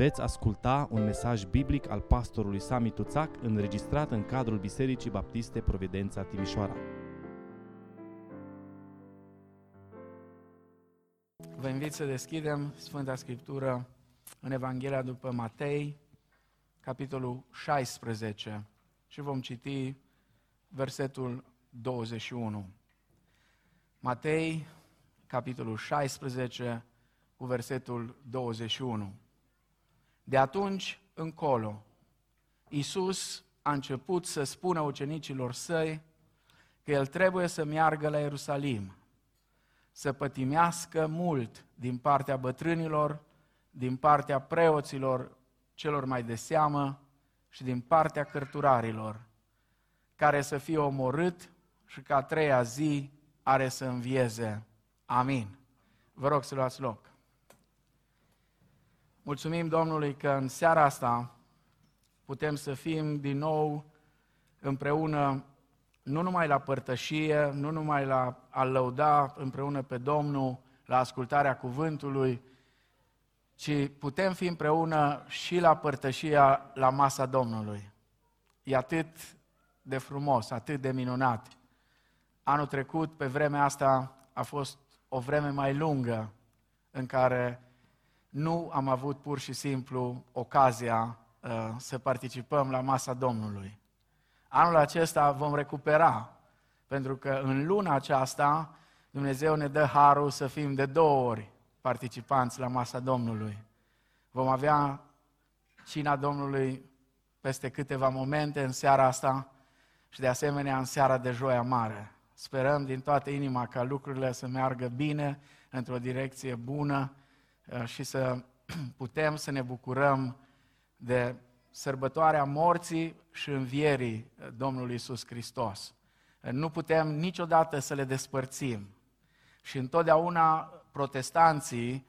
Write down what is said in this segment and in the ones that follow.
Veți asculta un mesaj biblic al pastorului Sami Tuțac înregistrat în cadrul Bisericii Baptiste Providența Timișoara. Vă invit să deschidem Sfânta Scriptură în Evanghelia după Matei, capitolul 16 și vom citi versetul 21. Matei, capitolul 16, cu versetul 21. De atunci încolo, Iisus a început să spună ucenicilor săi că el trebuie să meargă la Ierusalim, să pătimească mult din partea bătrânilor, din partea preoților celor mai de seamă și din partea cărturarilor, care să fie omorât și ca a treia zi are să învieze. Amin. Vă rog să luați loc. Mulțumim Domnului că în seara asta putem să fim din nou împreună, nu numai la părtășie, nu numai la a lăuda împreună pe Domnul, la ascultarea cuvântului, ci putem fi împreună și la părtășia la masa Domnului. E atât de frumos, atât de minunat. Anul trecut, pe vremea asta, a fost o vreme mai lungă în care nu am avut pur și simplu ocazia uh, să participăm la masa Domnului. Anul acesta vom recupera, pentru că în luna aceasta Dumnezeu ne dă harul să fim de două ori participanți la masa Domnului. Vom avea cina Domnului peste câteva momente în seara asta și de asemenea în seara de joia mare. Sperăm din toată inima ca lucrurile să meargă bine, într-o direcție bună uh, și să putem să ne bucurăm de sărbătoarea morții și învierii Domnului Isus Hristos. Nu putem niciodată să le despărțim. Și întotdeauna protestanții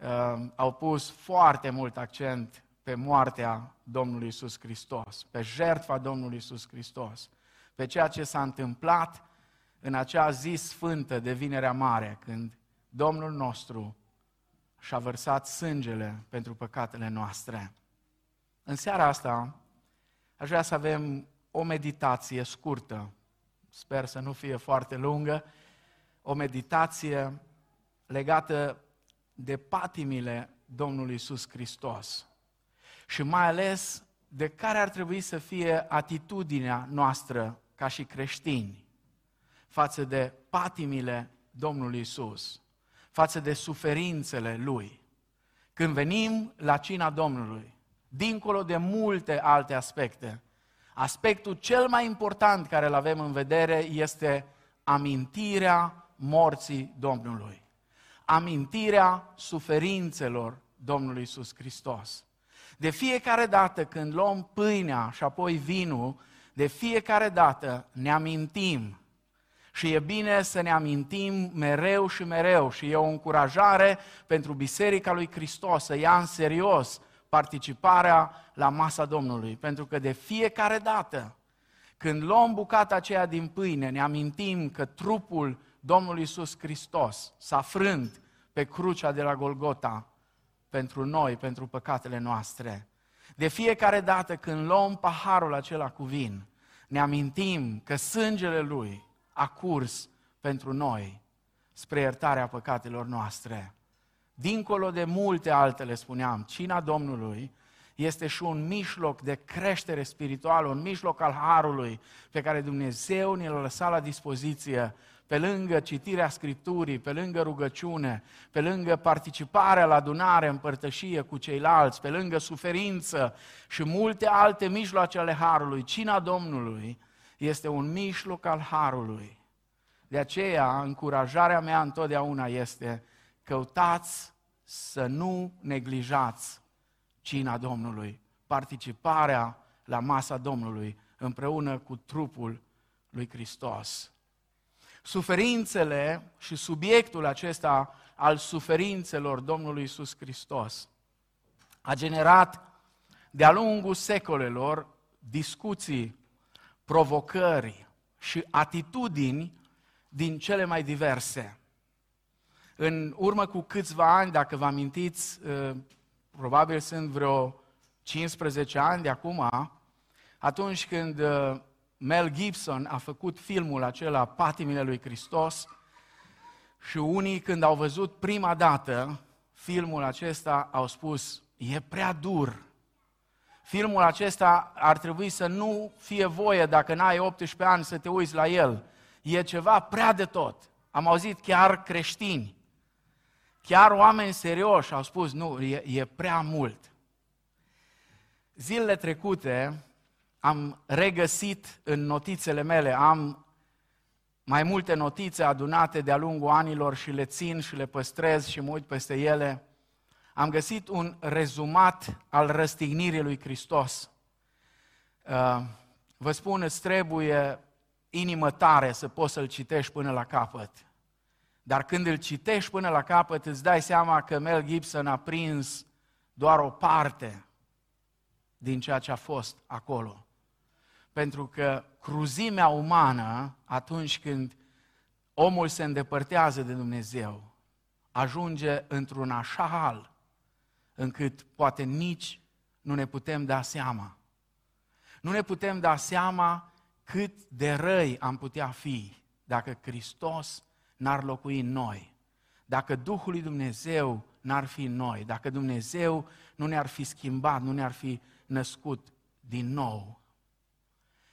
uh, au pus foarte mult accent pe moartea Domnului Isus Hristos, pe jertfa Domnului Isus Hristos, pe ceea ce s-a întâmplat în acea zi sfântă de Vinerea Mare, când Domnul nostru și-a vărsat sângele pentru păcatele noastre. În seara asta aș vrea să avem o meditație scurtă, sper să nu fie foarte lungă, o meditație legată de patimile Domnului Isus Hristos și mai ales de care ar trebui să fie atitudinea noastră ca și creștini față de patimile Domnului Isus, față de suferințele Lui. Când venim la cina Domnului, dincolo de multe alte aspecte, aspectul cel mai important care îl avem în vedere este amintirea morții Domnului, amintirea suferințelor Domnului Isus Hristos. De fiecare dată când luăm pâinea și apoi vinul, de fiecare dată ne amintim și e bine să ne amintim mereu și mereu și e o încurajare pentru Biserica lui Hristos să ia în serios participarea la masa Domnului. Pentru că de fiecare dată când luăm bucata aceea din pâine, ne amintim că trupul Domnului Isus Hristos s-a frânt pe crucea de la Golgota pentru noi, pentru păcatele noastre. De fiecare dată când luăm paharul acela cu vin, ne amintim că sângele Lui a curs pentru noi spre iertarea păcatelor noastre. Dincolo de multe altele, spuneam, cina Domnului este și un mijloc de creștere spirituală, un mijloc al Harului pe care Dumnezeu ne l-a lăsat la dispoziție pe lângă citirea Scripturii, pe lângă rugăciune, pe lângă participarea la adunare, împărtășie cu ceilalți, pe lângă suferință și multe alte mijloace ale Harului, cina Domnului este un mijloc al Harului. De aceea, încurajarea mea întotdeauna este căutați să nu neglijați cina Domnului, participarea la masa Domnului împreună cu trupul lui Hristos. Suferințele și subiectul acesta al suferințelor Domnului Isus Hristos a generat de-a lungul secolelor discuții provocări și atitudini din cele mai diverse. În urmă cu câțiva ani, dacă vă amintiți, uh, probabil sunt vreo 15 ani de acum, atunci când uh, Mel Gibson a făcut filmul acela, Patimile lui Hristos, și unii când au văzut prima dată filmul acesta au spus, e prea dur. Filmul acesta ar trebui să nu fie voie dacă n-ai 18 ani să te uiți la el. E ceva prea de tot. Am auzit chiar creștini, chiar oameni serioși au spus, nu, e, e prea mult. Zilele trecute am regăsit în notițele mele, am mai multe notițe adunate de-a lungul anilor și le țin și le păstrez și mă uit peste ele. Am găsit un rezumat al răstignirii lui Hristos. Uh, vă spun, îți trebuie inimă tare să poți să-l citești până la capăt. Dar când îl citești până la capăt, îți dai seama că Mel Gibson a prins doar o parte din ceea ce a fost acolo. Pentru că cruzimea umană, atunci când omul se îndepărtează de Dumnezeu, ajunge într-un așa hal încât poate nici nu ne putem da seama. Nu ne putem da seama cât de răi am putea fi dacă Hristos n-ar locui în noi, dacă Duhul lui Dumnezeu n-ar fi în noi, dacă Dumnezeu nu ne-ar fi schimbat, nu ne-ar fi născut din nou.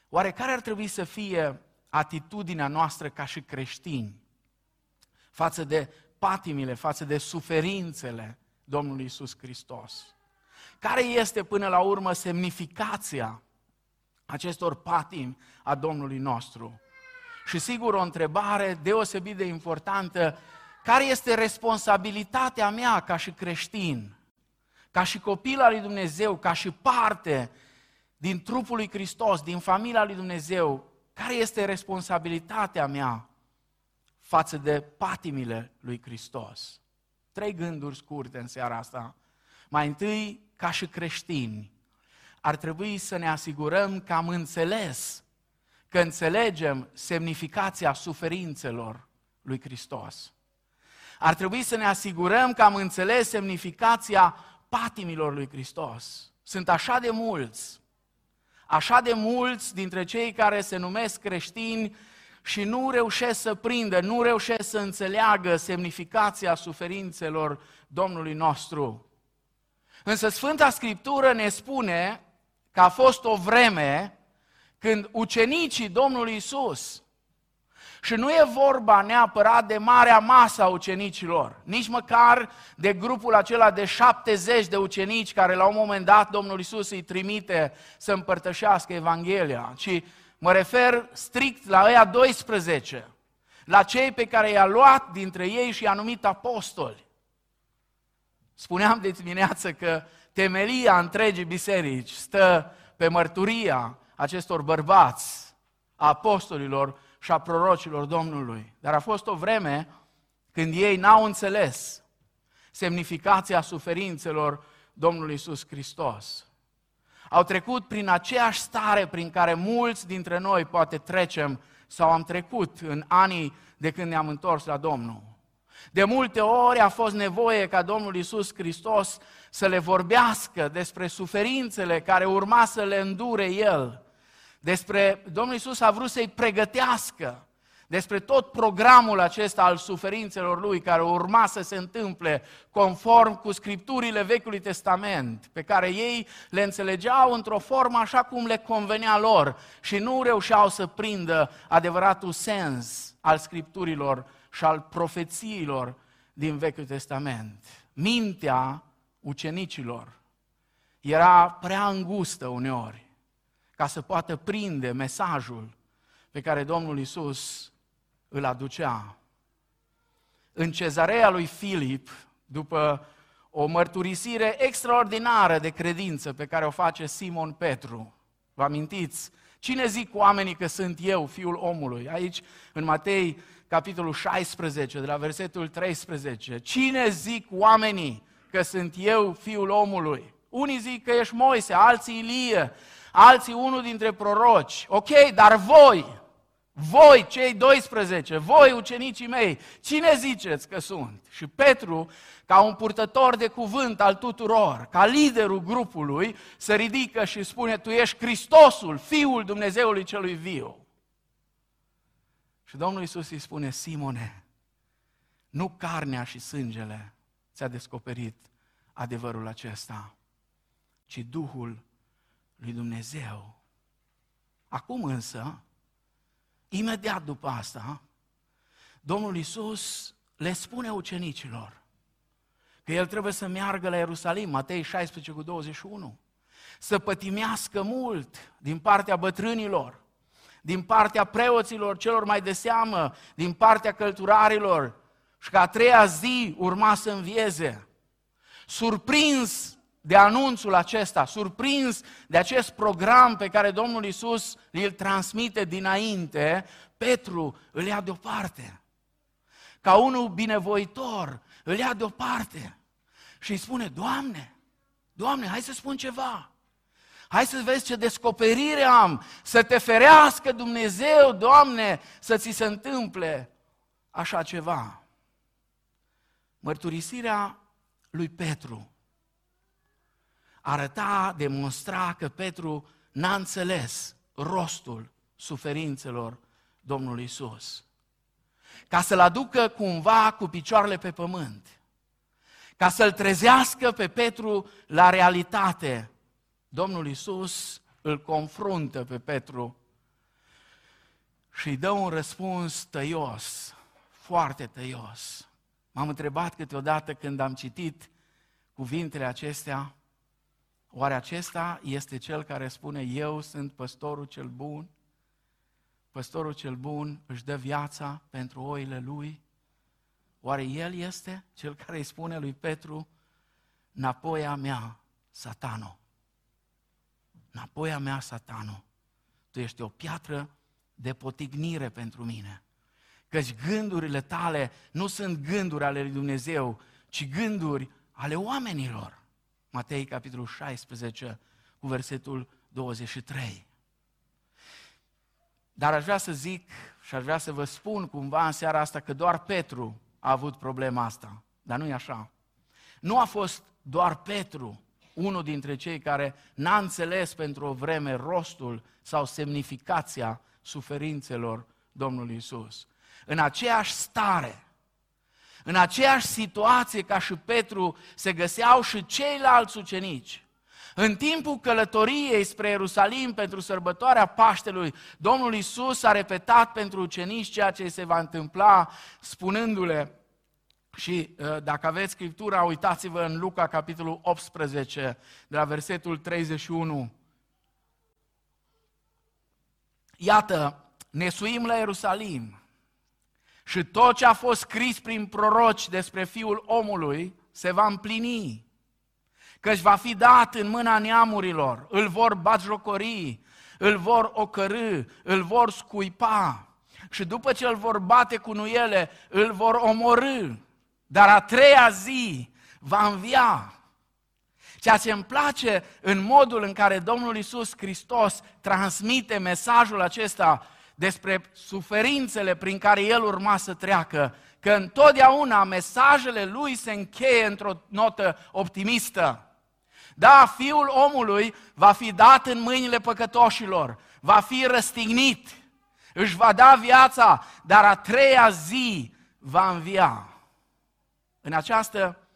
Oare care ar trebui să fie atitudinea noastră ca și creștini față de patimile, față de suferințele Domnului Isus Hristos? Care este până la urmă semnificația acestor patimi a Domnului nostru? Și sigur o întrebare deosebit de importantă, care este responsabilitatea mea ca și creștin, ca și copil al lui Dumnezeu, ca și parte din trupul lui Hristos, din familia lui Dumnezeu, care este responsabilitatea mea față de patimile lui Hristos? Trei gânduri scurte în seara asta. Mai întâi, ca și creștini, ar trebui să ne asigurăm că am înțeles, că înțelegem semnificația suferințelor lui Hristos. Ar trebui să ne asigurăm că am înțeles semnificația patimilor lui Hristos. Sunt așa de mulți așa de mulți dintre cei care se numesc creștini și nu reușesc să prindă, nu reușesc să înțeleagă semnificația suferințelor Domnului nostru. Însă Sfânta Scriptură ne spune că a fost o vreme când ucenicii Domnului Isus și nu e vorba neapărat de marea masă a ucenicilor, nici măcar de grupul acela de 70 de ucenici care la un moment dat Domnul Isus îi trimite să împărtășească Evanghelia, ci mă refer strict la ăia 12, la cei pe care i-a luat dintre ei și i-a numit apostoli. Spuneam de dimineață că temelia întregii biserici stă pe mărturia acestor bărbați, a apostolilor și a prorocilor Domnului. Dar a fost o vreme când ei n-au înțeles semnificația suferințelor Domnului Isus Hristos. Au trecut prin aceeași stare prin care mulți dintre noi poate trecem sau am trecut în anii de când ne-am întors la Domnul. De multe ori a fost nevoie ca Domnul Isus Hristos să le vorbească despre suferințele care urma să le îndure El despre Domnul Isus a vrut să-i pregătească despre tot programul acesta al suferințelor lui care urma să se întâmple conform cu scripturile Vechiului Testament, pe care ei le înțelegeau într-o formă așa cum le convenea lor și nu reușeau să prindă adevăratul sens al scripturilor și al profețiilor din Vechiul Testament. Mintea ucenicilor era prea îngustă uneori ca să poată prinde mesajul pe care Domnul Isus îl aducea. În cezarea lui Filip, după o mărturisire extraordinară de credință pe care o face Simon Petru, vă amintiți? Cine zic oamenii că sunt eu, fiul omului? Aici, în Matei, capitolul 16, de la versetul 13. Cine zic oamenii că sunt eu, fiul omului? Unii zic că ești Moise, alții Ilie, alții unul dintre proroci. Ok, dar voi, Voi, cei 12, voi, ucenicii mei, cine ziceți că sunt? Și Petru, ca un purtător de cuvânt al tuturor, ca liderul grupului, se ridică și spune, tu ești Hristosul, Fiul Dumnezeului celui viu. Și Domnul Isus îi spune, Simone, nu carnea și sângele ți-a descoperit adevărul acesta, ci Duhul lui Dumnezeu. Acum însă, imediat după asta, Domnul Isus le spune ucenicilor că el trebuie să meargă la Ierusalim, Matei 16 cu 21, să pătimească mult din partea bătrânilor, din partea preoților celor mai de seamă, din partea călturarilor și că a treia zi urma să învieze. Surprins de anunțul acesta, surprins de acest program pe care Domnul Isus îl transmite dinainte, Petru îl ia deoparte. Ca unul binevoitor, îl ia deoparte și îi spune, Doamne, Doamne, hai să spun ceva. Hai să vezi ce descoperire am, să te ferească Dumnezeu, Doamne, să ți se întâmple așa ceva. Mărturisirea lui Petru arăta, demonstra că Petru n-a înțeles rostul suferințelor Domnului Isus. Ca să-l aducă cumva cu picioarele pe pământ, ca să-l trezească pe Petru la realitate, Domnul Isus îl confruntă pe Petru și îi dă un răspuns tăios, foarte tăios. M-am întrebat câteodată când am citit cuvintele acestea, oare acesta este cel care spune eu sunt păstorul cel bun? Păstorul cel bun își dă viața pentru oile lui? Oare el este cel care îi spune lui Petru, înapoi a mea, satano, înapoi a mea, satano, tu ești o piatră de potignire pentru mine. Căci gândurile tale nu sunt gânduri ale lui Dumnezeu, ci gânduri ale oamenilor. Matei, capitolul 16, cu versetul 23. Dar aș vrea să zic și aș vrea să vă spun cumva în seara asta că doar Petru a avut problema asta. Dar nu e așa. Nu a fost doar Petru unul dintre cei care n-a înțeles pentru o vreme rostul sau semnificația suferințelor Domnului Isus. În aceeași stare, în aceeași situație ca și Petru se găseau și ceilalți ucenici. În timpul călătoriei spre Ierusalim pentru sărbătoarea Paștelui, Domnul Isus a repetat pentru ucenici ceea ce se va întâmpla, spunându-le, și uh, dacă aveți Scriptura, uitați-vă în Luca, capitolul 18, de la versetul 31. Iată, ne suim la Ierusalim și tot ce a fost scris prin proroci despre Fiul omului se va împlini. Căci va fi dat în mâna neamurilor, îl vor batjocori, îl vor ocărâ, îl vor scuipa și după ce îl vor bate cu nuiele, îl vor omorâ dar a treia zi va învia. Ceea ce îmi place în modul în care Domnul Isus Hristos transmite mesajul acesta despre suferințele prin care El urma să treacă, că întotdeauna mesajele Lui se încheie într-o notă optimistă. Da, Fiul omului va fi dat în mâinile păcătoșilor, va fi răstignit, își va da viața, dar a treia zi va învia. În această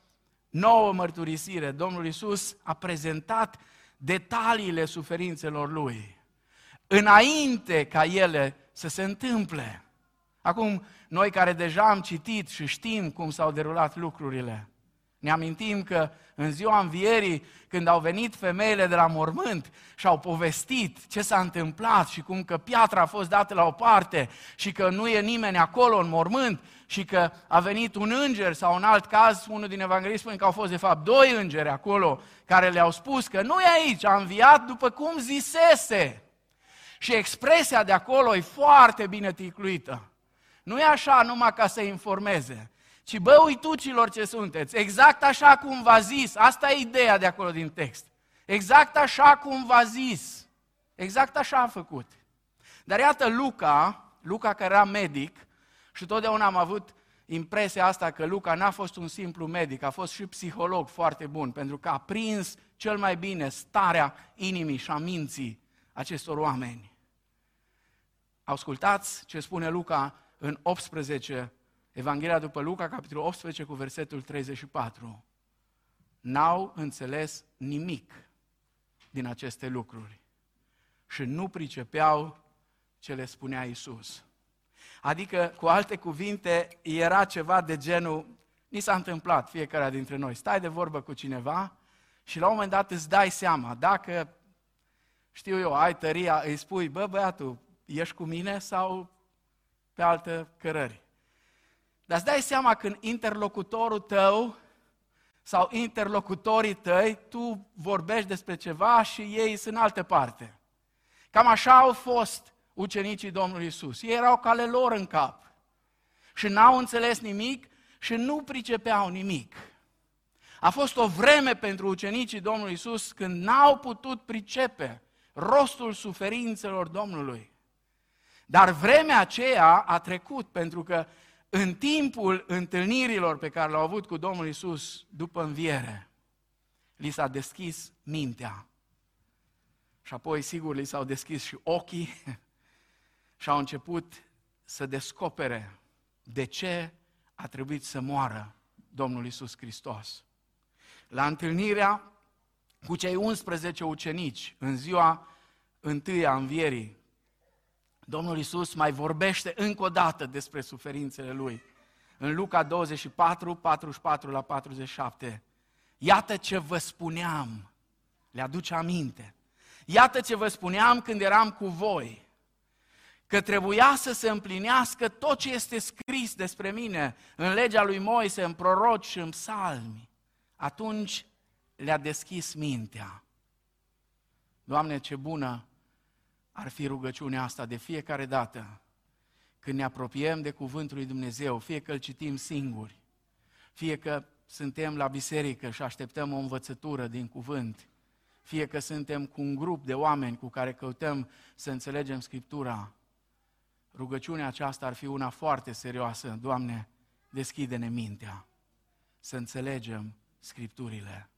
nouă mărturisire, Domnul Isus a prezentat detaliile suferințelor Lui, înainte ca ele să se întâmple. Acum, noi care deja am citit și știm cum s-au derulat lucrurile, ne amintim că în ziua învierii, când au venit femeile de la mormânt și au povestit ce s-a întâmplat și cum că piatra a fost dată la o parte și că nu e nimeni acolo în mormânt și că a venit un înger sau în alt caz, unul din evanghelist spune că au fost de fapt doi îngeri acolo care le-au spus că nu e aici, a înviat după cum zisese. Și expresia de acolo e foarte bine ticluită. Nu e așa numai ca să informeze, ci bă, uitucilor ce sunteți, exact așa cum v-a zis, asta e ideea de acolo din text. Exact așa cum v-a zis, exact așa a făcut. Dar iată Luca, Luca care era medic și totdeauna am avut impresia asta că Luca n-a fost un simplu medic, a fost și psiholog foarte bun, pentru că a prins cel mai bine starea inimii și a minții acestor oameni. Ascultați ce spune Luca în 18, Evanghelia după Luca, capitolul 18 cu versetul 34. N-au înțeles nimic din aceste lucruri și nu pricepeau ce le spunea Isus. Adică, cu alte cuvinte, era ceva de genul, ni s-a întâmplat fiecare dintre noi, stai de vorbă cu cineva și la un moment dat îți dai seama, dacă, știu eu, ai tăria, îi spui, bă băiatul, ești cu mine sau pe altă cărări? Dar îți dai seama când interlocutorul tău sau interlocutorii tăi, tu vorbești despre ceva și ei sunt în altă parte. Cam așa au fost ucenicii Domnului Isus. Ei erau cale lor în cap și n-au înțeles nimic și nu pricepeau nimic. A fost o vreme pentru ucenicii Domnului Isus când n-au putut pricepe rostul suferințelor Domnului. Dar vremea aceea a trecut pentru că în timpul întâlnirilor pe care le-au avut cu Domnul Isus după înviere, li s-a deschis mintea. Și apoi, sigur, li s-au deschis și ochii și au început să descopere de ce a trebuit să moară Domnul Isus Hristos. La întâlnirea cu cei 11 ucenici, în ziua întâi a învierii, Domnul Isus mai vorbește încă o dată despre suferințele Lui. În Luca 24, 44 la 47. Iată ce vă spuneam, le aduce aminte. Iată ce vă spuneam când eram cu voi, că trebuia să se împlinească tot ce este scris despre mine în legea lui Moise, în proroci și în psalmi. Atunci le-a deschis mintea. Doamne, ce bună ar fi rugăciunea asta de fiecare dată când ne apropiem de Cuvântul lui Dumnezeu, fie că îl citim singuri, fie că suntem la biserică și așteptăm o învățătură din cuvânt, fie că suntem cu un grup de oameni cu care căutăm să înțelegem Scriptura, rugăciunea aceasta ar fi una foarte serioasă. Doamne, deschide-ne mintea să înțelegem Scripturile.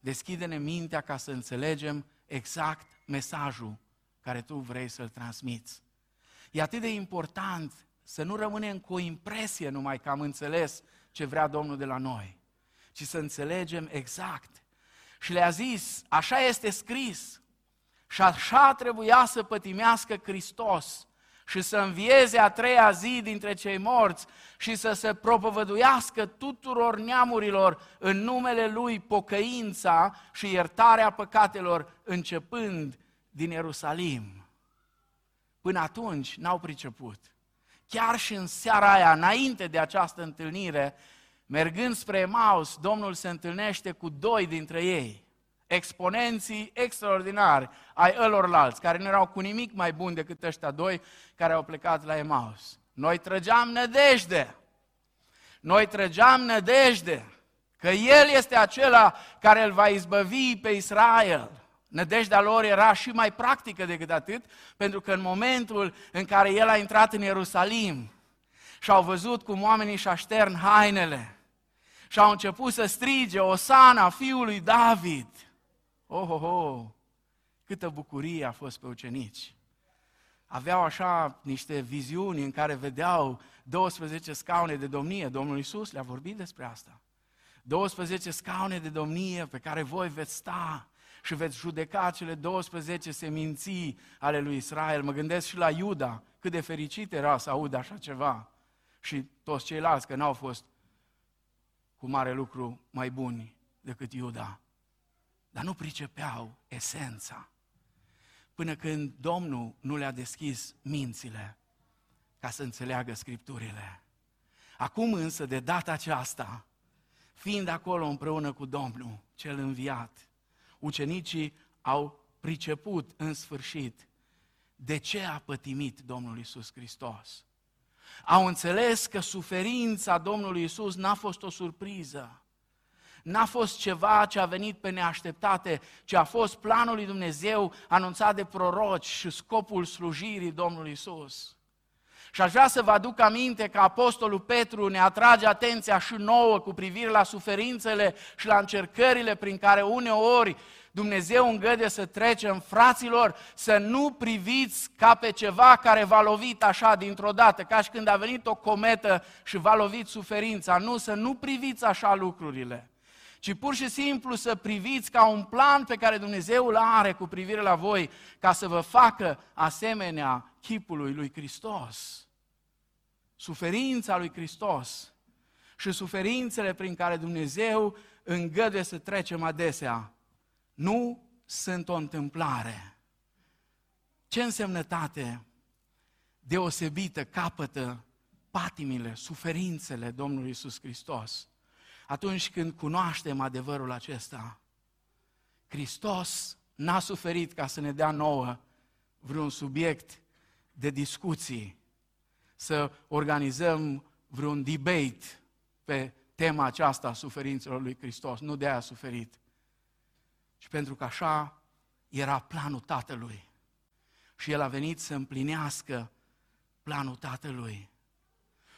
Deschide-ne mintea ca să înțelegem exact mesajul care tu vrei să-l transmiți. E atât de important să nu rămânem cu o impresie numai că am înțeles ce vrea Domnul de la noi, ci să înțelegem exact. Și le-a zis, așa este scris și așa trebuia să pătimească Hristos și să învieze a treia zi dintre cei morți și să se propovăduiască tuturor neamurilor în numele Lui pocăința și iertarea păcatelor, începând din Ierusalim. Până atunci n-au priceput. Chiar și în seara aia, înainte de această întâlnire, mergând spre Emaus, Domnul se întâlnește cu doi dintre ei, exponenții extraordinari ai ălorlalți, care nu erau cu nimic mai bun decât ăștia doi care au plecat la Emaus. Noi trăgeam nădejde. Noi trăgeam nădejde că El este acela care îl va izbăvi pe Israel. Nădejdea lor era și mai practică decât atât, pentru că în momentul în care el a intrat în Ierusalim și au văzut cum oamenii și aștern hainele și au început să strige Osana fiului David. Oh, oh, oh, câtă bucurie a fost pe ucenici. Aveau așa niște viziuni în care vedeau 12 scaune de domnie. Domnul Isus le-a vorbit despre asta. 12 scaune de domnie pe care voi veți sta și veți judeca cele 12 seminții ale lui Israel. Mă gândesc și la Iuda, cât de fericit era să audă așa ceva. Și toți ceilalți, că n-au fost cu mare lucru mai buni decât Iuda. Dar nu pricepeau esența. Până când Domnul nu le-a deschis mințile ca să înțeleagă Scripturile. Acum însă, de data aceasta, fiind acolo împreună cu Domnul, cel înviat, ucenicii au priceput în sfârșit de ce a pătimit Domnul Isus Hristos. Au înțeles că suferința Domnului Isus n-a fost o surpriză, n-a fost ceva ce a venit pe neașteptate, ci a fost planul lui Dumnezeu anunțat de proroci și scopul slujirii Domnului Isus. Și aș vrea să vă aduc aminte că Apostolul Petru ne atrage atenția și nouă cu privire la suferințele și la încercările prin care uneori Dumnezeu îngăde să trecem, fraților, să nu priviți ca pe ceva care v-a lovit așa dintr-o dată, ca și când a venit o cometă și v-a lovit suferința. Nu, să nu priviți așa lucrurile, ci pur și simplu să priviți ca un plan pe care Dumnezeu îl are cu privire la voi, ca să vă facă asemenea chipului lui Hristos. Suferința lui Hristos și suferințele prin care Dumnezeu îngăduie să trecem adesea nu sunt o întâmplare. Ce însemnătate deosebită capătă patimile, suferințele Domnului Isus Hristos atunci când cunoaștem adevărul acesta. Hristos n-a suferit ca să ne dea nouă vreun subiect de discuții, să organizăm vreun debate pe tema aceasta a suferințelor lui Hristos. Nu de aia a suferit, și pentru că așa era planul Tatălui. Și El a venit să împlinească planul Tatălui.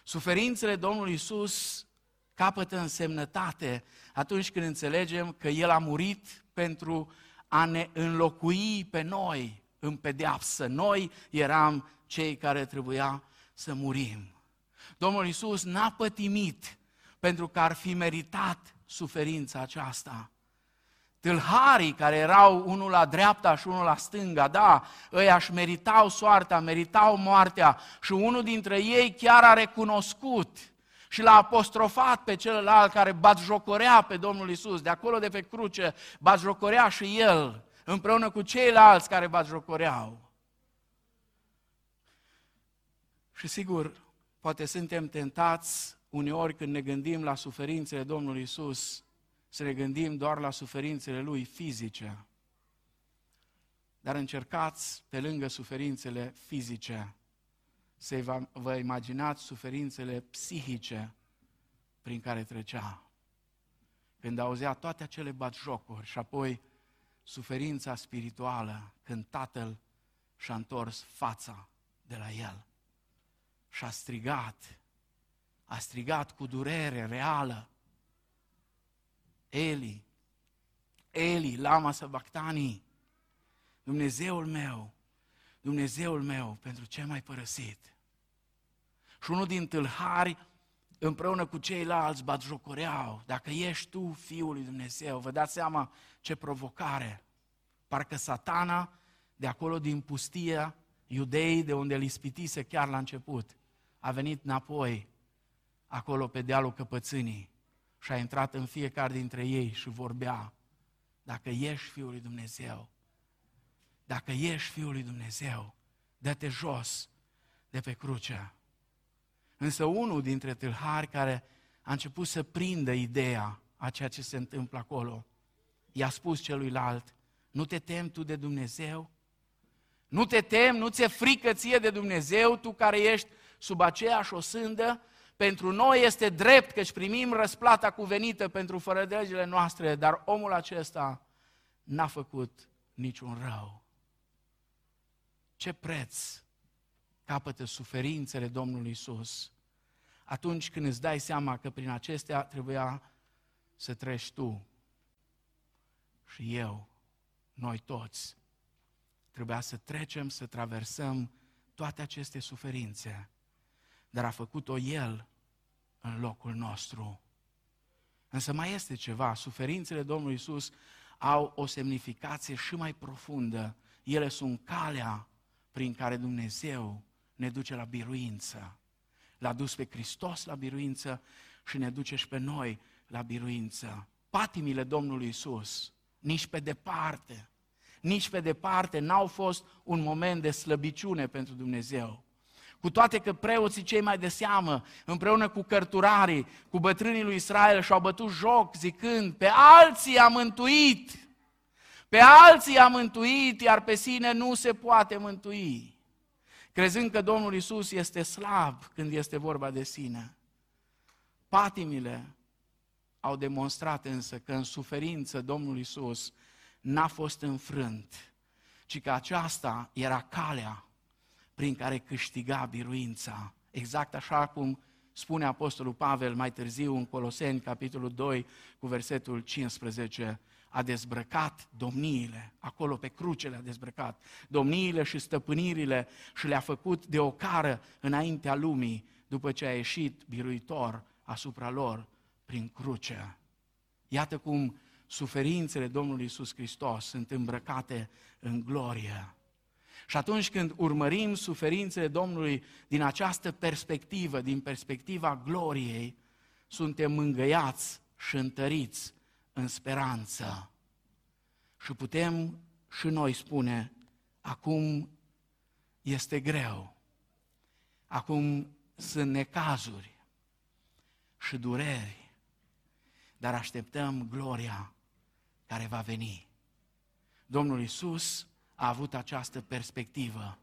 Suferințele Domnului Isus capătă însemnătate atunci când înțelegem că El a murit pentru a ne înlocui pe noi în pedeapsă. Noi eram cei care trebuia să murim. Domnul Isus n-a pătimit pentru că ar fi meritat suferința aceasta. Tâlharii care erau unul la dreapta și unul la stânga, da, ăia își meritau soarta, meritau moartea și unul dintre ei chiar a recunoscut și l-a apostrofat pe celălalt care batjocorea pe Domnul Isus, de acolo de pe cruce, batjocorea și el, împreună cu ceilalți care batjocoreau. Și sigur, poate suntem tentați uneori când ne gândim la suferințele Domnului Isus, să ne gândim doar la suferințele lui fizice. Dar încercați, pe lângă suferințele fizice, să vă, vă imaginați suferințele psihice prin care trecea. Când auzea toate acele batjocuri și apoi suferința spirituală, când tatăl și-a întors fața de la el și a strigat, a strigat cu durere reală, Eli, Eli, lama sabactani, Dumnezeul meu, Dumnezeul meu, pentru ce m-ai părăsit? Și unul din tâlhari, împreună cu ceilalți, batjocoreau, dacă ești tu Fiul lui Dumnezeu, vă dați seama ce provocare. Parcă satana, de acolo din pustie, iudei, de unde îl ispitise chiar la început, a venit înapoi, acolo pe dealul căpățânii și a intrat în fiecare dintre ei și vorbea, dacă ești Fiul lui Dumnezeu, dacă ești Fiul lui Dumnezeu, dă-te jos de pe cruce. Însă unul dintre tâlhari care a început să prindă ideea a ceea ce se întâmplă acolo, i-a spus celuilalt, nu te temi tu de Dumnezeu? Nu te temi, nu ți-e frică ție de Dumnezeu, tu care ești sub aceeași osândă? Pentru noi este drept că își primim răsplata cuvenită pentru fărădregile noastre, dar omul acesta n-a făcut niciun rău. Ce preț capătă suferințele Domnului Isus atunci când îți dai seama că prin acestea trebuia să treci tu și eu, noi toți. Trebuia să trecem, să traversăm toate aceste suferințe dar a făcut-o El în locul nostru. Însă mai este ceva, suferințele Domnului Isus au o semnificație și mai profundă. Ele sunt calea prin care Dumnezeu ne duce la biruință. L-a dus pe Hristos la biruință și ne duce și pe noi la biruință. Patimile Domnului Isus, nici pe departe, nici pe departe n-au fost un moment de slăbiciune pentru Dumnezeu. Cu toate că preoții cei mai de seamă, împreună cu cărturarii, cu bătrânii lui Israel, și-au bătut joc zicând, pe alții a mântuit, pe alții a mântuit, iar pe sine nu se poate mântui. Crezând că Domnul Isus este slab când este vorba de sine. Patimile au demonstrat însă că în suferință Domnul Isus n-a fost înfrânt, ci că aceasta era calea prin care câștiga biruința. Exact așa cum spune Apostolul Pavel mai târziu în Coloseni, capitolul 2, cu versetul 15, a dezbrăcat domniile, acolo pe cruce le-a dezbrăcat, domniile și stăpânirile și le-a făcut de o cară înaintea lumii, după ce a ieșit biruitor asupra lor prin cruce. Iată cum suferințele Domnului Isus Hristos sunt îmbrăcate în glorie. Și atunci când urmărim suferințele Domnului din această perspectivă, din perspectiva gloriei, suntem mângăiați și întăriți în speranță. Și putem și noi spune, acum este greu, acum sunt necazuri și dureri, dar așteptăm gloria care va veni. Domnul Isus a avut această perspectivă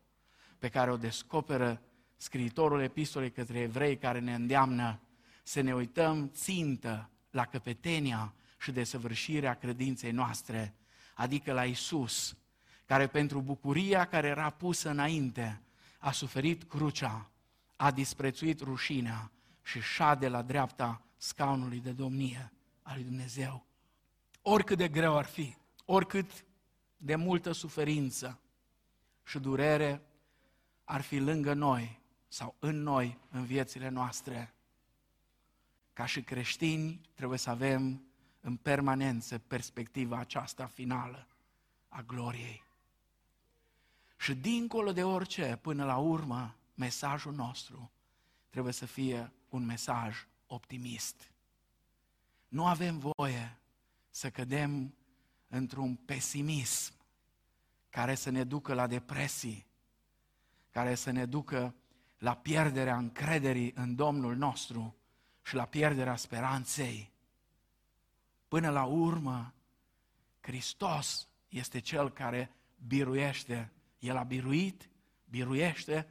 pe care o descoperă scriitorul epistolei către evrei care ne îndeamnă să ne uităm țintă la căpetenia și desăvârșirea credinței noastre, adică la Isus, care pentru bucuria care era pusă înainte a suferit crucea, a disprețuit rușinea și șade la dreapta scaunului de domnie al lui Dumnezeu. Oricât de greu ar fi, oricât de multă suferință și durere ar fi lângă noi sau în noi, în viețile noastre, ca și creștini trebuie să avem în permanență perspectiva aceasta finală a gloriei. Și dincolo de orice, până la urmă, mesajul nostru trebuie să fie un mesaj optimist. Nu avem voie să cădem într-un pesimism care să ne ducă la depresii, care să ne ducă la pierderea încrederii în Domnul nostru și la pierderea speranței. Până la urmă, Hristos este Cel care biruiește. El a biruit, biruiește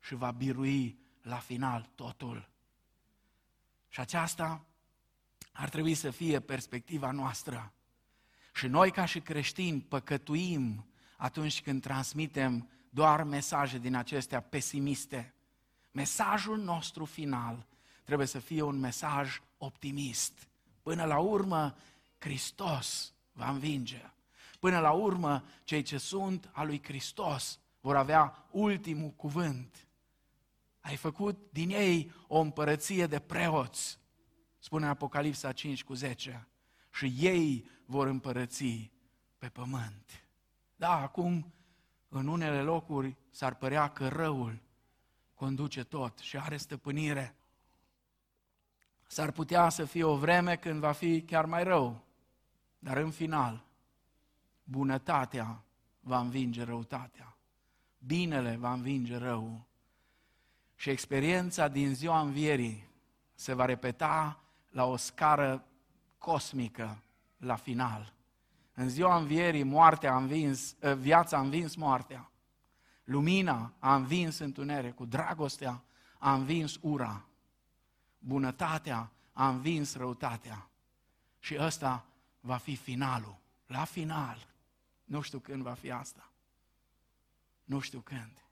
și va birui la final totul. Și aceasta ar trebui să fie perspectiva noastră. Și noi ca și creștini păcătuim atunci când transmitem doar mesaje din acestea pesimiste. Mesajul nostru final trebuie să fie un mesaj optimist. Până la urmă, Hristos va învinge. Până la urmă, cei ce sunt a lui Hristos vor avea ultimul cuvânt. Ai făcut din ei o împărăție de preoți, spune Apocalipsa 5 cu 10, și ei vor împărăți pe pământ. Da, acum, în unele locuri, s-ar părea că răul conduce tot și are stăpânire. S-ar putea să fie o vreme când va fi chiar mai rău, dar în final, bunătatea va învinge răutatea. Binele va învinge răul. Și experiența din ziua învierii se va repeta la o scară cosmică la final. În ziua învierii, moartea a învins, ă, viața a învins moartea. Lumina a învins întunericul, dragostea a învins ura. Bunătatea a învins răutatea. Și ăsta va fi finalul. La final. Nu știu când va fi asta. Nu știu când.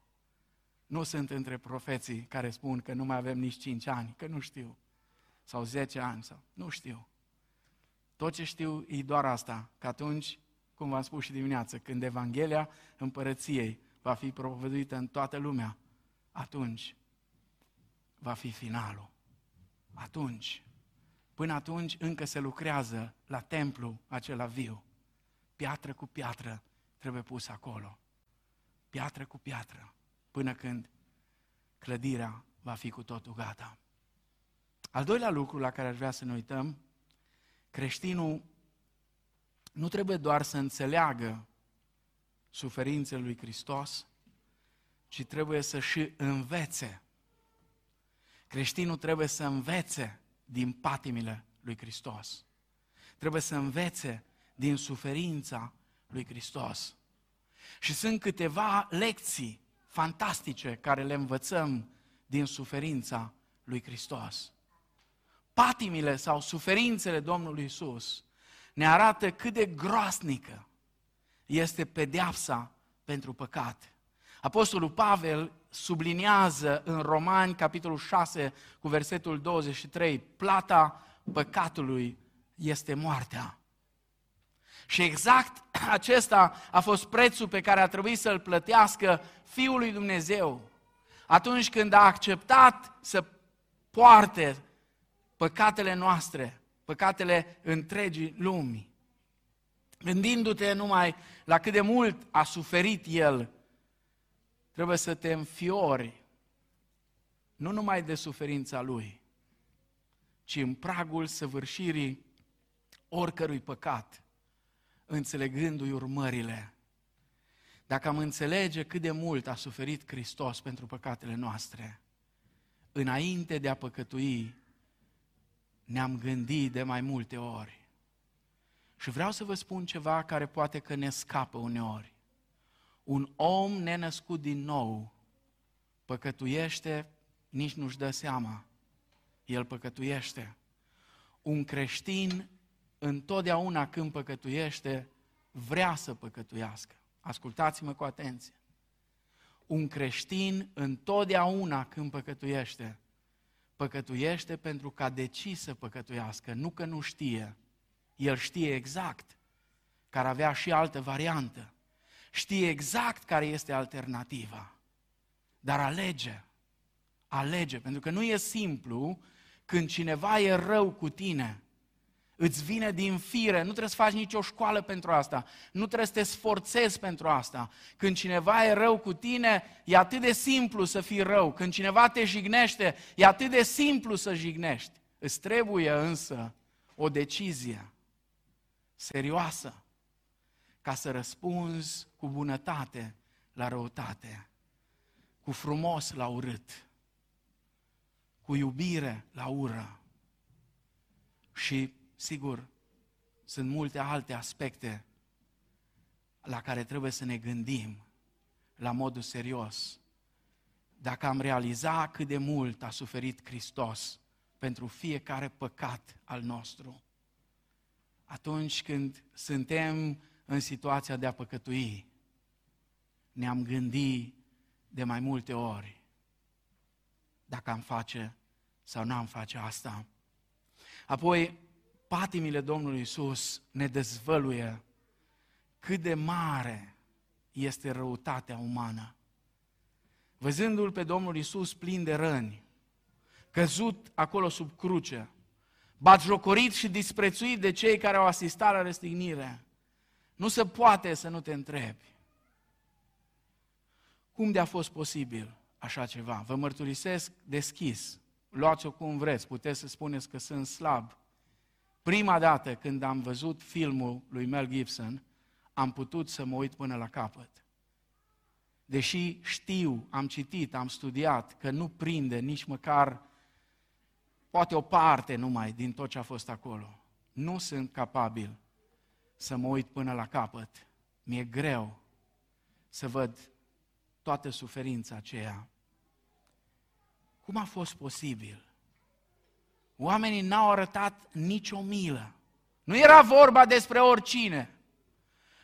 Nu sunt între profeții care spun că nu mai avem nici 5 ani, că nu știu. Sau 10 ani, sau nu știu. Tot ce știu e doar asta, că atunci, cum v-am spus și dimineață, când Evanghelia împărăției va fi propovăduită în toată lumea, atunci va fi finalul. Atunci. Până atunci încă se lucrează la templu acela viu. Piatră cu piatră trebuie pus acolo. Piatră cu piatră. Până când clădirea va fi cu totul gata. Al doilea lucru la care aș vrea să ne uităm Creștinul nu trebuie doar să înțeleagă suferințele lui Hristos, ci trebuie să și învețe. Creștinul trebuie să învețe din patimile lui Hristos. Trebuie să învețe din suferința lui Hristos. Și sunt câteva lecții fantastice care le învățăm din suferința lui Hristos patimile sau suferințele Domnului Isus ne arată cât de groasnică este pedeapsa pentru păcat. Apostolul Pavel subliniază în Romani, capitolul 6, cu versetul 23, plata păcatului este moartea. Și exact acesta a fost prețul pe care a trebuit să-l plătească Fiul lui Dumnezeu atunci când a acceptat să poarte păcatele noastre, păcatele întregii lumii. Gândindu-te numai la cât de mult a suferit El, trebuie să te înfiori, nu numai de suferința Lui, ci în pragul săvârșirii oricărui păcat, înțelegându-i urmările. Dacă am înțelege cât de mult a suferit Hristos pentru păcatele noastre, înainte de a păcătui, ne-am gândit de mai multe ori. Și vreau să vă spun ceva care poate că ne scapă uneori. Un om nenăscut din nou păcătuiește, nici nu-și dă seama. El păcătuiește. Un creștin întotdeauna când păcătuiește, vrea să păcătuiască. Ascultați-mă cu atenție. Un creștin întotdeauna când păcătuiește, păcătuiește pentru că a decis să păcătuiască, nu că nu știe. El știe exact că ar avea și altă variantă. Știe exact care este alternativa. Dar alege. Alege. Pentru că nu e simplu când cineva e rău cu tine Îți vine din fire, nu trebuie să faci nicio școală pentru asta, nu trebuie să te sforțezi pentru asta. Când cineva e rău cu tine, e atât de simplu să fii rău. Când cineva te jignește, e atât de simplu să jignești. Îți trebuie însă o decizie serioasă ca să răspunzi cu bunătate la răutate, cu frumos la urât, cu iubire la ură. Și Sigur, sunt multe alte aspecte la care trebuie să ne gândim la modul serios. Dacă am realiza cât de mult a suferit Hristos pentru fiecare păcat al nostru, atunci când suntem în situația de a păcătui, ne-am gândit de mai multe ori dacă am face sau nu am face asta. Apoi, patimile Domnului Isus ne dezvăluie cât de mare este răutatea umană. Văzându-L pe Domnul Isus plin de răni, căzut acolo sub cruce, batjocorit și disprețuit de cei care au asistat la răstignire, nu se poate să nu te întrebi. Cum de a fost posibil așa ceva? Vă mărturisesc deschis. Luați-o cum vreți, puteți să spuneți că sunt slab, Prima dată când am văzut filmul lui Mel Gibson, am putut să mă uit până la capăt. Deși știu, am citit, am studiat că nu prinde nici măcar poate o parte numai din tot ce a fost acolo. Nu sunt capabil să mă uit până la capăt. Mi-e greu să văd toată suferința aceea. Cum a fost posibil Oamenii n-au arătat nicio milă. Nu era vorba despre oricine.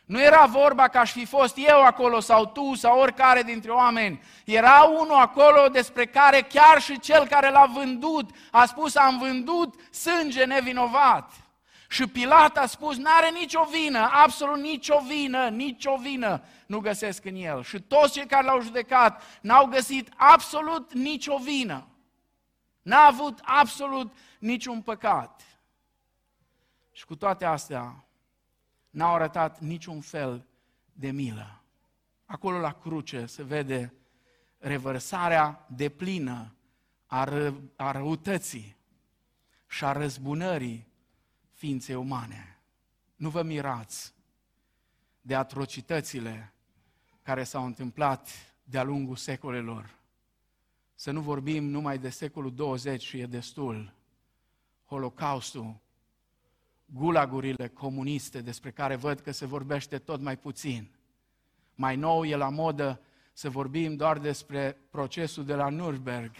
Nu era vorba că aș fi fost eu acolo sau tu sau oricare dintre oameni. Era unul acolo despre care chiar și cel care l-a vândut a spus am vândut sânge nevinovat. Și Pilat a spus, n-are nicio vină, absolut nicio vină, nicio vină nu găsesc în el. Și toți cei care l-au judecat n-au găsit absolut nicio vină. N-a avut absolut niciun păcat. Și cu toate astea, n-au arătat niciun fel de milă. Acolo la cruce se vede revărsarea deplină a, ră, a răutății și a răzbunării ființei umane. Nu vă mirați de atrocitățile care s-au întâmplat de-a lungul secolelor să nu vorbim numai de secolul 20 și e destul. Holocaustul, gulagurile comuniste despre care văd că se vorbește tot mai puțin. Mai nou e la modă să vorbim doar despre procesul de la Nürnberg,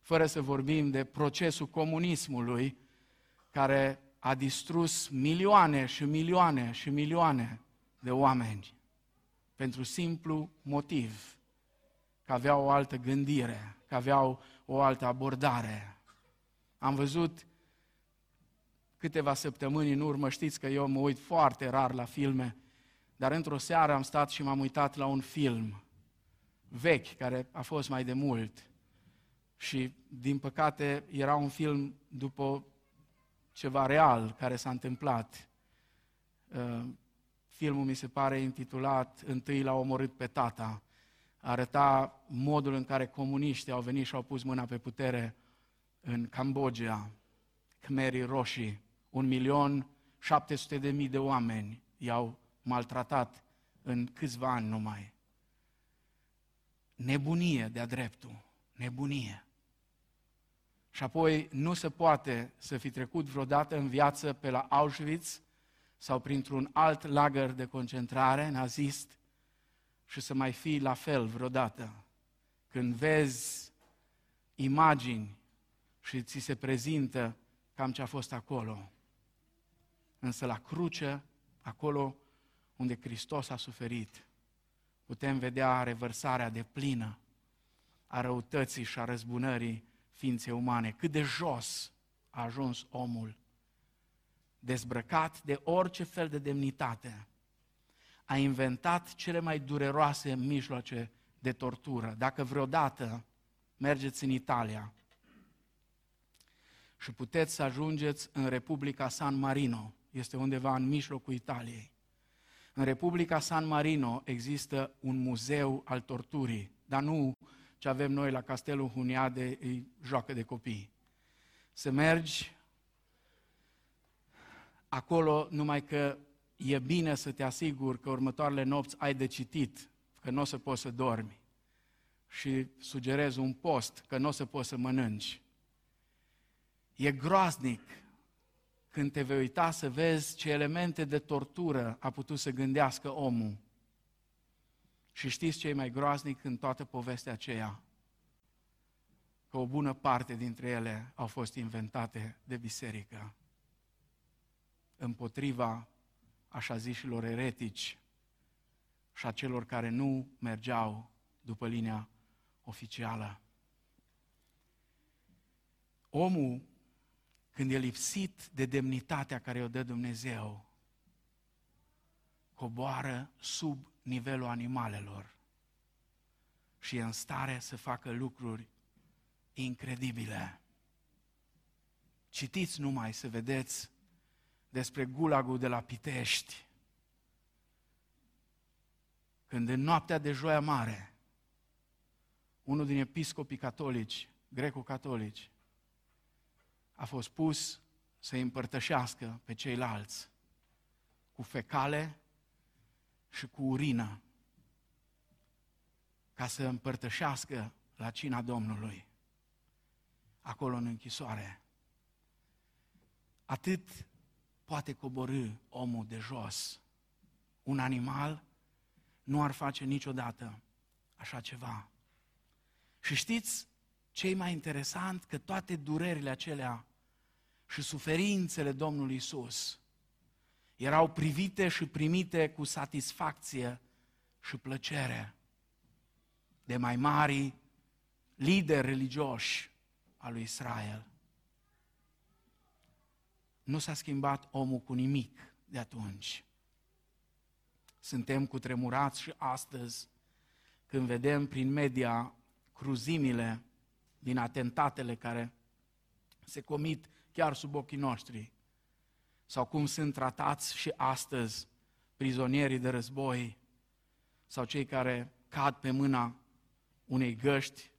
fără să vorbim de procesul comunismului care a distrus milioane și milioane și milioane de oameni pentru simplu motiv că aveau o altă gândire, că aveau o altă abordare. Am văzut câteva săptămâni în urmă, știți că eu mă uit foarte rar la filme, dar într-o seară am stat și m-am uitat la un film vechi, care a fost mai de mult. Și, din păcate, era un film după ceva real care s-a întâmplat. Uh, filmul mi se pare intitulat Întâi l-a omorât pe tata. Arăta modul în care comuniștii au venit și au pus mâna pe putere în Cambodgia, Khmerii roșii, un milion 700 de mii de oameni i-au maltratat în câțiva ani numai. Nebunie de-a dreptul, nebunie. Și apoi nu se poate să fi trecut vreodată în viață pe la Auschwitz sau printr-un alt lagăr de concentrare nazist și să mai fii la fel vreodată. Când vezi imagini și ți se prezintă cam ce a fost acolo. Însă la cruce, acolo unde Hristos a suferit, putem vedea revărsarea de plină a răutății și a răzbunării ființei umane. Cât de jos a ajuns omul, dezbrăcat de orice fel de demnitate. A inventat cele mai dureroase mijloace de tortură. Dacă vreodată mergeți în Italia și puteți să ajungeți în Republica San Marino, este undeva în mijlocul Italiei. În Republica San Marino există un muzeu al torturii, dar nu ce avem noi la Castelul Huniade, îi joacă de copii. Să mergi acolo numai că e bine să te asiguri că următoarele nopți ai de citit, că nu o să poți să dormi. Și sugerez un post, că nu o să poți să mănânci. E groaznic când te vei uita să vezi ce elemente de tortură a putut să gândească omul. Și știți ce e mai groaznic în toată povestea aceea? Că o bună parte dintre ele au fost inventate de biserică împotriva așa zișilor eretici și a celor care nu mergeau după linia oficială. Omul când e lipsit de demnitatea care o dă Dumnezeu, coboară sub nivelul animalelor și e în stare să facă lucruri incredibile. Citiți numai să vedeți despre gulagul de la Pitești, când în noaptea de joia mare, unul din episcopii catolici, greco-catolici, a fost pus să îi împărtășească pe ceilalți cu fecale și cu urină, ca să împărtășească la cina Domnului, acolo în închisoare. Atât poate coborâ omul de jos. Un animal nu ar face niciodată așa ceva. Și știți ce e mai interesant? Că toate durerile acelea și suferințele Domnului Isus erau privite și primite cu satisfacție și plăcere de mai mari lideri religioși al lui Israel. Nu s-a schimbat omul cu nimic de atunci. Suntem cutremurați și astăzi când vedem prin media cruzimile din atentatele care se comit chiar sub ochii noștri. Sau cum sunt tratați și astăzi prizonierii de război sau cei care cad pe mâna unei găști,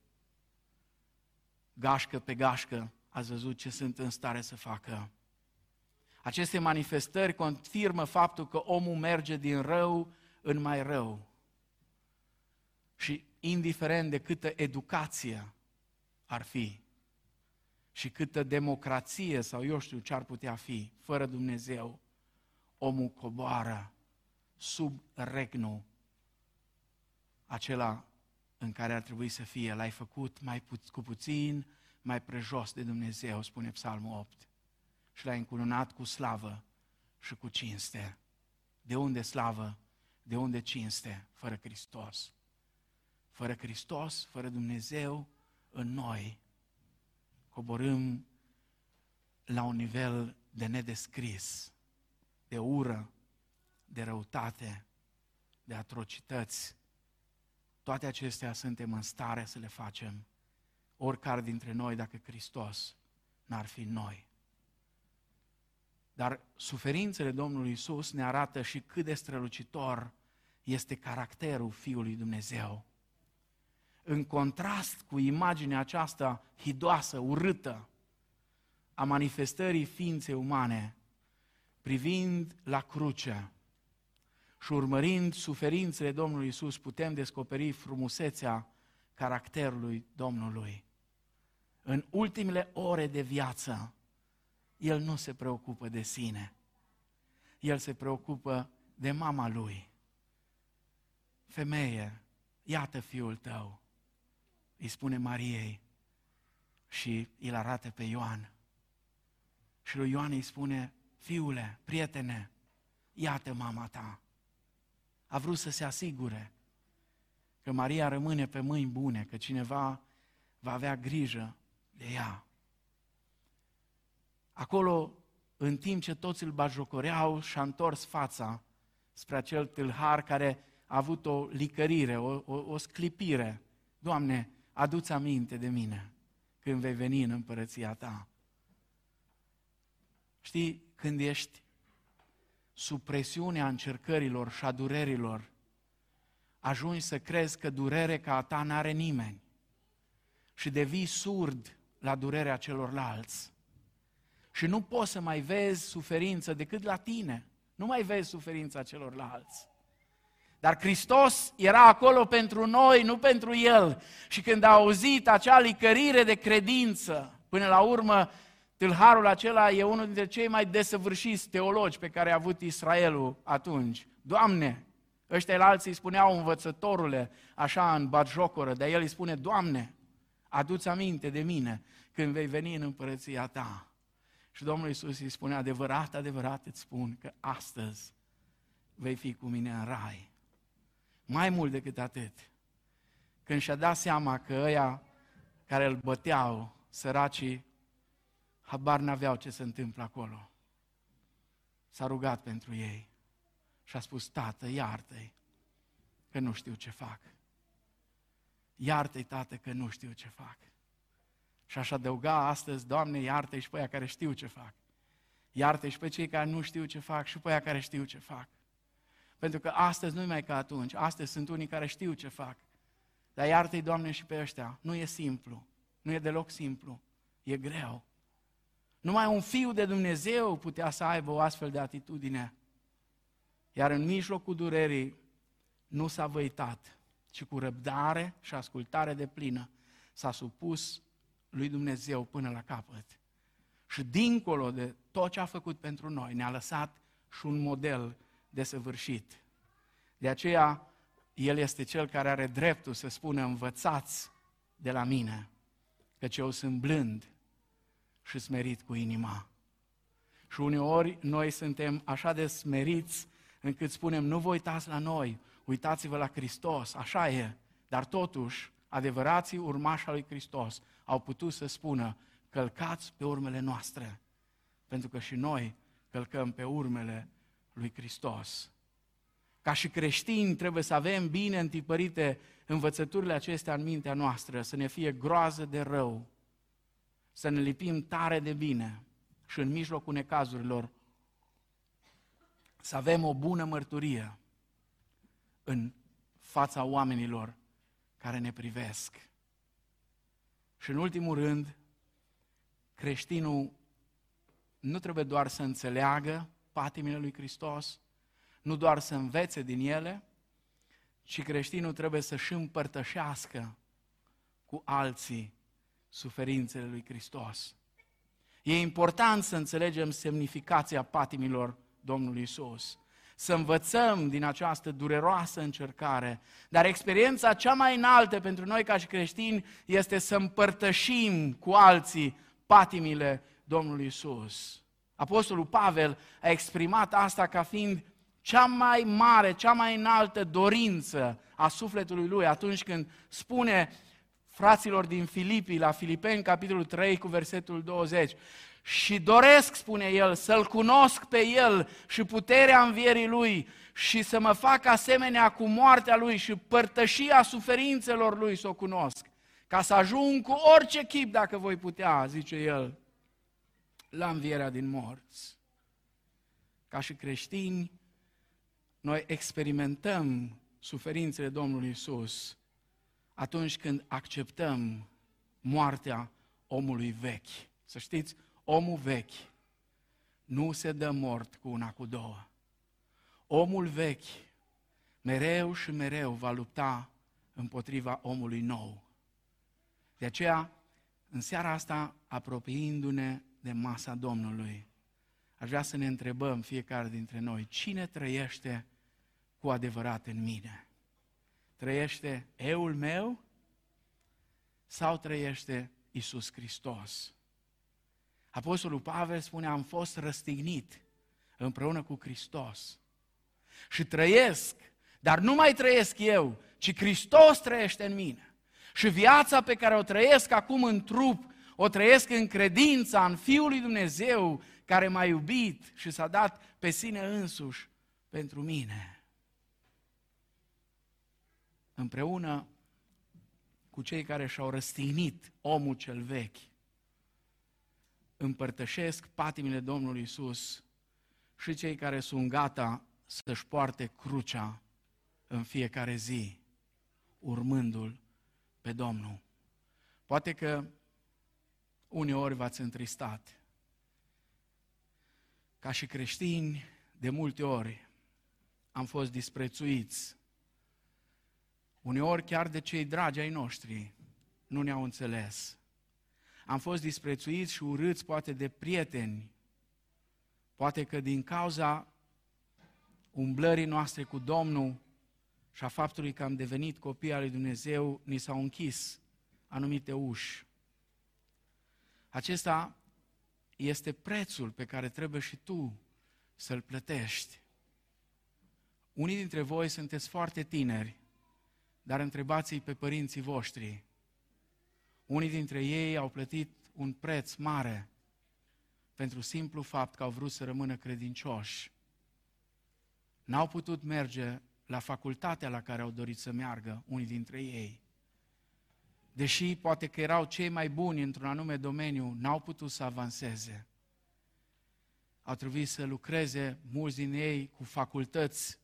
gașcă pe gașcă, ați văzut ce sunt în stare să facă. Aceste manifestări confirmă faptul că omul merge din rău în mai rău. Și indiferent de câtă educație ar fi, și câtă democrație sau eu știu ce ar putea fi, fără Dumnezeu, omul coboară sub regnul acela în care ar trebui să fie. L-ai făcut mai pu- cu puțin, mai prejos de Dumnezeu, spune Psalmul 8. Și l-ai încununat cu slavă și cu cinste. De unde slavă? De unde cinste? Fără Hristos. Fără Hristos, fără Dumnezeu în noi, coborâm la un nivel de nedescris, de ură, de răutate, de atrocități. Toate acestea suntem în stare să le facem, oricare dintre noi, dacă Hristos n-ar fi noi. Dar suferințele Domnului Isus ne arată și cât de strălucitor este caracterul Fiului Dumnezeu. În contrast cu imaginea aceasta hidoasă, urâtă, a manifestării ființei umane, privind la cruce și urmărind suferințele Domnului Isus, putem descoperi frumusețea caracterului Domnului. În ultimele ore de viață, El nu se preocupă de sine. El se preocupă de mama Lui. Femeie, iată fiul tău, îi spune Mariei și îl arată pe Ioan. Și lui Ioan îi spune, fiule, prietene, iată mama ta. A vrut să se asigure că Maria rămâne pe mâini bune, că cineva va avea grijă de ea. Acolo, în timp ce toți îl bajocoreau, și-a întors fața spre acel tâlhar care a avut o licărire, o, o, o sclipire. Doamne, adu-ți aminte de mine când vei veni în împărăția Ta. Știi, când ești sub presiunea încercărilor și a durerilor, ajungi să crezi că durere ca a ta n-are nimeni și devii surd la durerea celorlalți. Și nu poți să mai vezi suferință decât la tine. Nu mai vezi suferința celorlalți. Dar Hristos era acolo pentru noi, nu pentru El. Și când a auzit acea licărire de credință, până la urmă Tâlharul acela e unul dintre cei mai desăvârșiți teologi pe care a avut Israelul atunci. Doamne, ăștia la alții îi spuneau învățătorule, așa în batjocoră, dar el îi spune, Doamne, adu-ți aminte de mine când vei veni în împărăția ta. Și Domnul Iisus îi spune, adevărat, adevărat îți spun că astăzi vei fi cu mine în rai. Mai mult decât atât, când și-a dat seama că ăia care îl băteau, săracii, habar n-aveau ce se întâmplă acolo. S-a rugat pentru ei și a spus, Tată, iartă-i că nu știu ce fac. Iartă-i, Tată, că nu știu ce fac. Și aș adăuga astăzi, Doamne, iartă-i și pe aia care știu ce fac. iartă și pe cei care nu știu ce fac și pe aia care știu ce fac. Pentru că astăzi nu mai ca atunci. Astăzi sunt unii care știu ce fac. Dar iartă-i, Doamne, și pe ăștia. Nu e simplu. Nu e deloc simplu. E greu. Numai un fiu de Dumnezeu putea să aibă o astfel de atitudine. Iar în mijlocul durerii nu s-a văitat, ci cu răbdare și ascultare de plină s-a supus lui Dumnezeu până la capăt. Și dincolo de tot ce a făcut pentru noi, ne-a lăsat și un model desăvârșit. De aceea, El este Cel care are dreptul să spună, învățați de la mine, căci eu sunt blând și smerit cu inima. Și uneori noi suntem așa de smeriți încât spunem, nu vă uitați la noi, uitați-vă la Hristos, așa e. Dar totuși, adevărații urmași al lui Hristos au putut să spună, călcați pe urmele noastre, pentru că și noi călcăm pe urmele lui Hristos. Ca și creștini trebuie să avem bine întipărite învățăturile acestea în mintea noastră, să ne fie groază de rău, să ne lipim tare de bine și în mijlocul necazurilor să avem o bună mărturie în fața oamenilor care ne privesc. Și în ultimul rând, creștinul nu trebuie doar să înțeleagă patimile lui Hristos, nu doar să învețe din ele, ci creștinul trebuie să-și împărtășească cu alții suferințele lui Hristos. E important să înțelegem semnificația patimilor Domnului Isus, să învățăm din această dureroasă încercare, dar experiența cea mai înaltă pentru noi ca și creștini este să împărtășim cu alții patimile Domnului Isus. Apostolul Pavel a exprimat asta ca fiind cea mai mare, cea mai înaltă dorință a sufletului lui atunci când spune fraților din Filipii, la Filipeni, capitolul 3, cu versetul 20, și doresc, spune el, să-L cunosc pe El și puterea învierii Lui și să mă fac asemenea cu moartea Lui și părtășia suferințelor Lui să o cunosc, ca să ajung cu orice chip, dacă voi putea, zice El, la învierea din morți. Ca și creștini, noi experimentăm suferințele Domnului Isus atunci când acceptăm moartea omului vechi. Să știți, omul vechi nu se dă mort cu una, cu două. Omul vechi mereu și mereu va lupta împotriva omului nou. De aceea, în seara asta, apropiindu-ne de masa Domnului, aș vrea să ne întrebăm fiecare dintre noi, cine trăiește cu adevărat în mine? Trăiește eul meu sau trăiește Isus Hristos? Apostolul Pavel spune, am fost răstignit împreună cu Hristos și trăiesc, dar nu mai trăiesc eu, ci Hristos trăiește în mine. Și viața pe care o trăiesc acum în trup, o trăiesc în credința în Fiul lui Dumnezeu care m-a iubit și s-a dat pe sine însuși pentru mine. Împreună cu cei care și-au răstignit omul cel vechi, împărtășesc patimile Domnului Isus și cei care sunt gata să-și poarte crucea în fiecare zi, urmându-L pe Domnul. Poate că uneori v-ați întristat. Ca și creștini, de multe ori am fost disprețuiți. Uneori chiar de cei dragi ai noștri nu ne-au înțeles. Am fost disprețuiți și urâți poate de prieteni, poate că din cauza umblării noastre cu Domnul și a faptului că am devenit copii al lui Dumnezeu, ni s-au închis anumite uși. Acesta este prețul pe care trebuie și tu să-l plătești. Unii dintre voi sunteți foarte tineri, dar întrebați-i pe părinții voștri. Unii dintre ei au plătit un preț mare pentru simplu fapt că au vrut să rămână credincioși. N-au putut merge la facultatea la care au dorit să meargă unii dintre ei. Deși poate că erau cei mai buni într-un anume domeniu, n-au putut să avanseze. Au trebuit să lucreze mulți din ei cu facultăți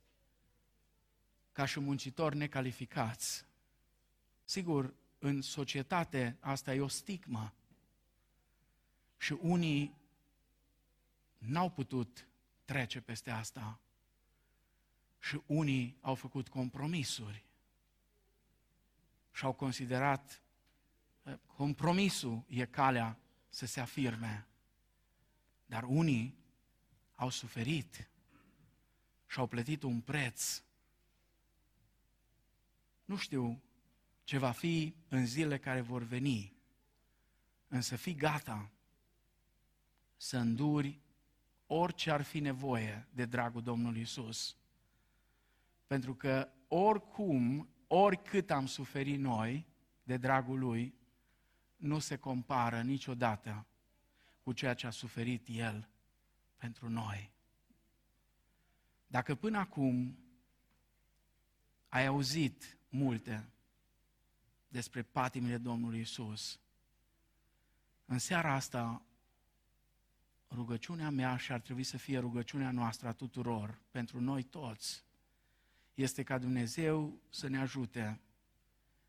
ca și muncitori necalificați. Sigur, în societate asta e o stigmă. Și unii n-au putut trece peste asta. Și unii au făcut compromisuri. Și au considerat că compromisul e calea să se afirme. Dar unii au suferit și au plătit un preț. Nu știu ce va fi în zilele care vor veni, însă fii gata să înduri orice ar fi nevoie de dragul Domnului Isus. Pentru că oricum, oricât am suferit noi de dragul Lui, nu se compară niciodată cu ceea ce a suferit El pentru noi. Dacă până acum ai auzit multe despre patimile Domnului Isus, în seara asta rugăciunea mea și ar trebui să fie rugăciunea noastră a tuturor, pentru noi toți, este ca Dumnezeu să ne ajute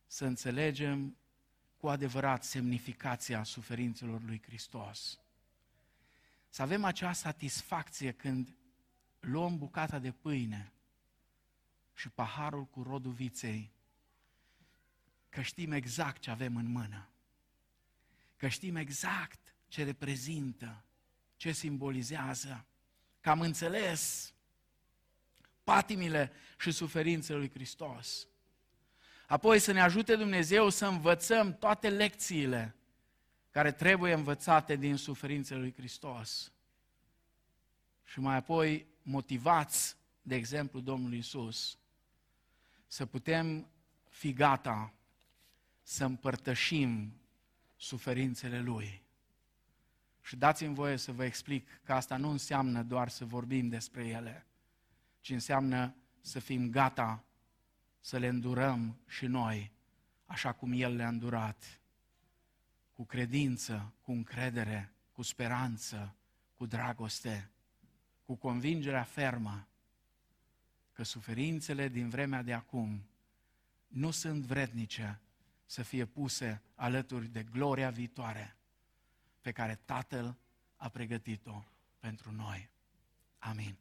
să înțelegem cu adevărat semnificația suferințelor lui Hristos. Să avem acea satisfacție când luăm bucata de pâine și paharul cu rodul viței, că știm exact ce avem în mână, că știm exact ce reprezintă, ce simbolizează, că am înțeles patimile și suferințele lui Hristos. Apoi să ne ajute Dumnezeu să învățăm toate lecțiile care trebuie învățate din suferințele lui Hristos. Și mai apoi, motivați de exemplu Domnului Isus, să putem fi gata să împărtășim suferințele Lui. Și dați-mi voie să vă explic că asta nu înseamnă doar să vorbim despre ele, ci înseamnă să fim gata să le îndurăm și noi, așa cum El le-a îndurat, cu credință, cu încredere, cu speranță, cu dragoste, cu convingerea fermă că suferințele din vremea de acum nu sunt vrednice să fie puse alături de gloria viitoare pe care Tatăl a pregătit-o pentru noi. Amin.